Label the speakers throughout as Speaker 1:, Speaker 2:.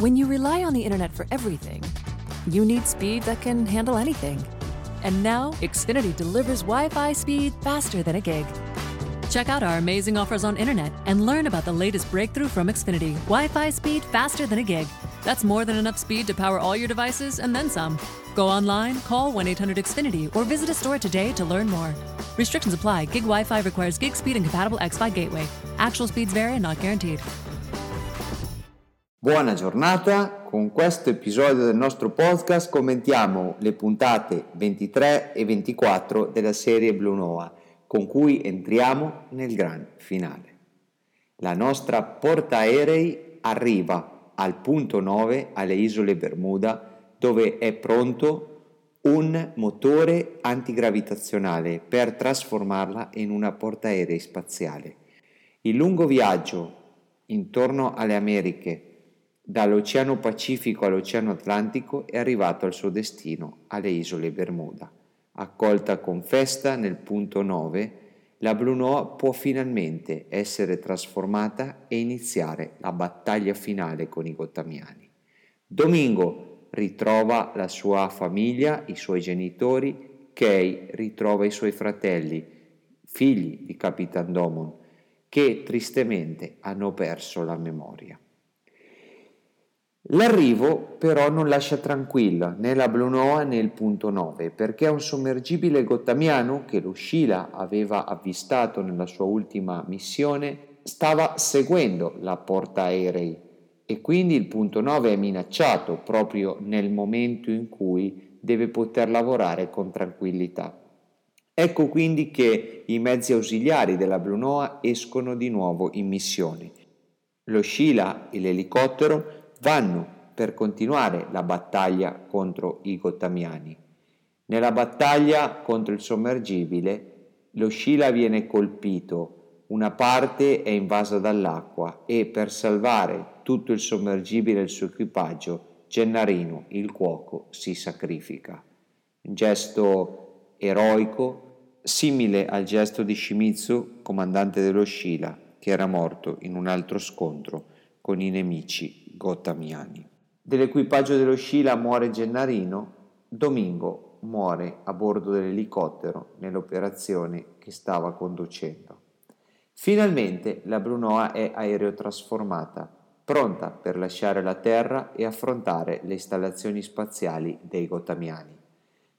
Speaker 1: When you rely on the internet for everything, you need speed that can handle anything. And now, Xfinity delivers Wi Fi speed faster than a gig. Check out our amazing offers on internet and learn about the latest breakthrough from Xfinity Wi Fi speed faster than a gig. That's more than enough speed to power all your devices and then some. Go online, call 1 800 Xfinity, or visit a store today to learn more. Restrictions apply. Gig Wi Fi requires gig speed and compatible X Fi gateway. Actual speeds vary and not guaranteed.
Speaker 2: Buona giornata, con questo episodio del nostro podcast commentiamo le puntate 23 e 24 della serie Blue Noah, con cui entriamo nel gran finale. La nostra portaerei arriva al punto 9 alle isole Bermuda dove è pronto un motore antigravitazionale per trasformarla in una portaerei spaziale. Il lungo viaggio intorno alle Americhe dall'Oceano Pacifico all'Oceano Atlantico è arrivato al suo destino alle isole Bermuda. Accolta con festa nel punto 9, la Blue Noah può finalmente essere trasformata e iniziare la battaglia finale con i gottamiani. Domingo ritrova la sua famiglia, i suoi genitori, Kay ritrova i suoi fratelli, figli di Capitan Domon, che tristemente hanno perso la memoria. L'arrivo però non lascia tranquilla né la Blunoa né il punto 9 perché un sommergibile gottamiano che lo Scila aveva avvistato nella sua ultima missione stava seguendo la porta aerei e quindi il punto 9 è minacciato proprio nel momento in cui deve poter lavorare con tranquillità. Ecco quindi che i mezzi ausiliari della Blunoa escono di nuovo in missione. Lo Scila e l'elicottero vanno per continuare la battaglia contro i gottamiani. Nella battaglia contro il sommergibile, lo Scila viene colpito, una parte è invasa dall'acqua e per salvare tutto il sommergibile e il suo equipaggio, Gennarino, il cuoco, si sacrifica. Un gesto eroico, simile al gesto di Shimizu, comandante dello Scila, che era morto in un altro scontro con i nemici gottamiani. Dell'equipaggio dello Scila muore Gennarino, Domingo muore a bordo dell'elicottero nell'operazione che stava conducendo. Finalmente la Brunoa è aerotrasformata, pronta per lasciare la Terra e affrontare le installazioni spaziali dei Gottamiani.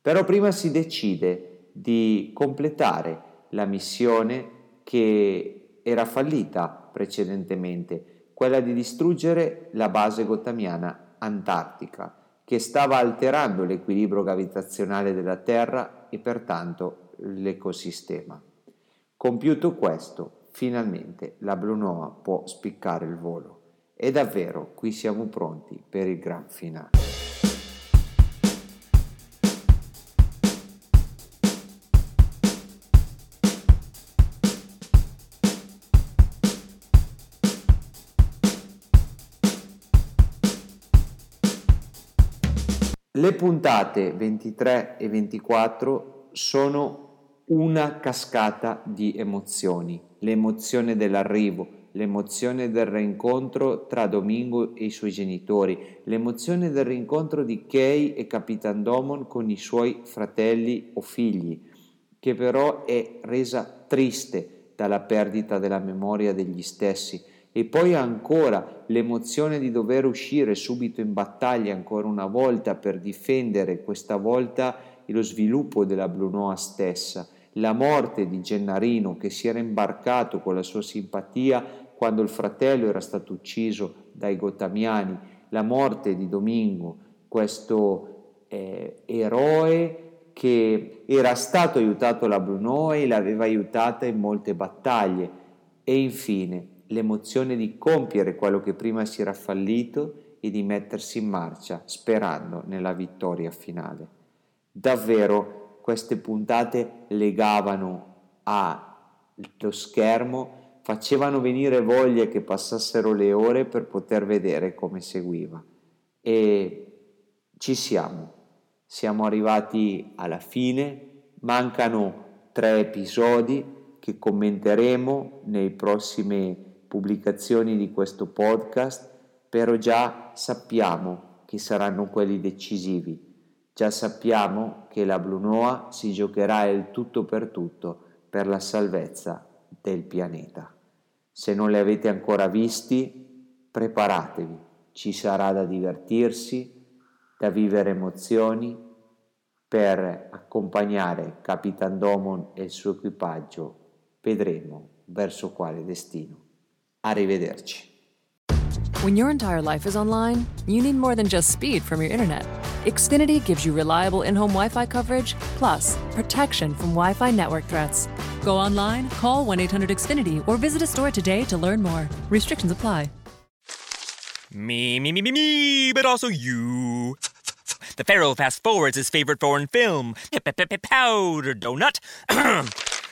Speaker 2: Però prima si decide di completare la missione che era fallita precedentemente quella di distruggere la base gottamiana antartica, che stava alterando l'equilibrio gravitazionale della Terra e pertanto l'ecosistema. Compiuto questo, finalmente la Blue può spiccare il volo. E davvero qui siamo pronti per il gran finale. Le puntate 23 e 24 sono una cascata di emozioni, l'emozione dell'arrivo, l'emozione del rincontro tra Domingo e i suoi genitori, l'emozione del rincontro di Kay e Capitan Domon con i suoi fratelli o figli, che però è resa triste dalla perdita della memoria degli stessi e poi ancora l'emozione di dover uscire subito in battaglia ancora una volta per difendere questa volta lo sviluppo della Blunoa stessa, la morte di Gennarino che si era imbarcato con la sua simpatia quando il fratello era stato ucciso dai Gottamiani, la morte di Domingo, questo eh, eroe che era stato aiutato da Brunoa e l'aveva aiutata in molte battaglie. E infine l'emozione di compiere quello che prima si era fallito e di mettersi in marcia sperando nella vittoria finale. Davvero queste puntate legavano allo schermo, facevano venire voglia che passassero le ore per poter vedere come seguiva. E ci siamo, siamo arrivati alla fine, mancano tre episodi che commenteremo nei prossimi pubblicazioni di questo podcast però già sappiamo che saranno quelli decisivi. Già sappiamo che la Blue Noa si giocherà il tutto per tutto per la salvezza del pianeta. Se non li avete ancora visti, preparatevi, ci sarà da divertirsi, da vivere emozioni per accompagnare Capitan Domon e il suo equipaggio. Vedremo verso quale destino. Arrivederci.
Speaker 1: When your entire life is online, you need more than just speed from your internet. Xfinity gives you reliable in home Wi Fi coverage, plus protection from Wi Fi network threats. Go online, call 1 800 Xfinity, or visit a store today to learn more. Restrictions apply.
Speaker 3: Me, me, me, me, me, but also you. The Pharaoh fast forwards his favorite foreign film, Powder Donut.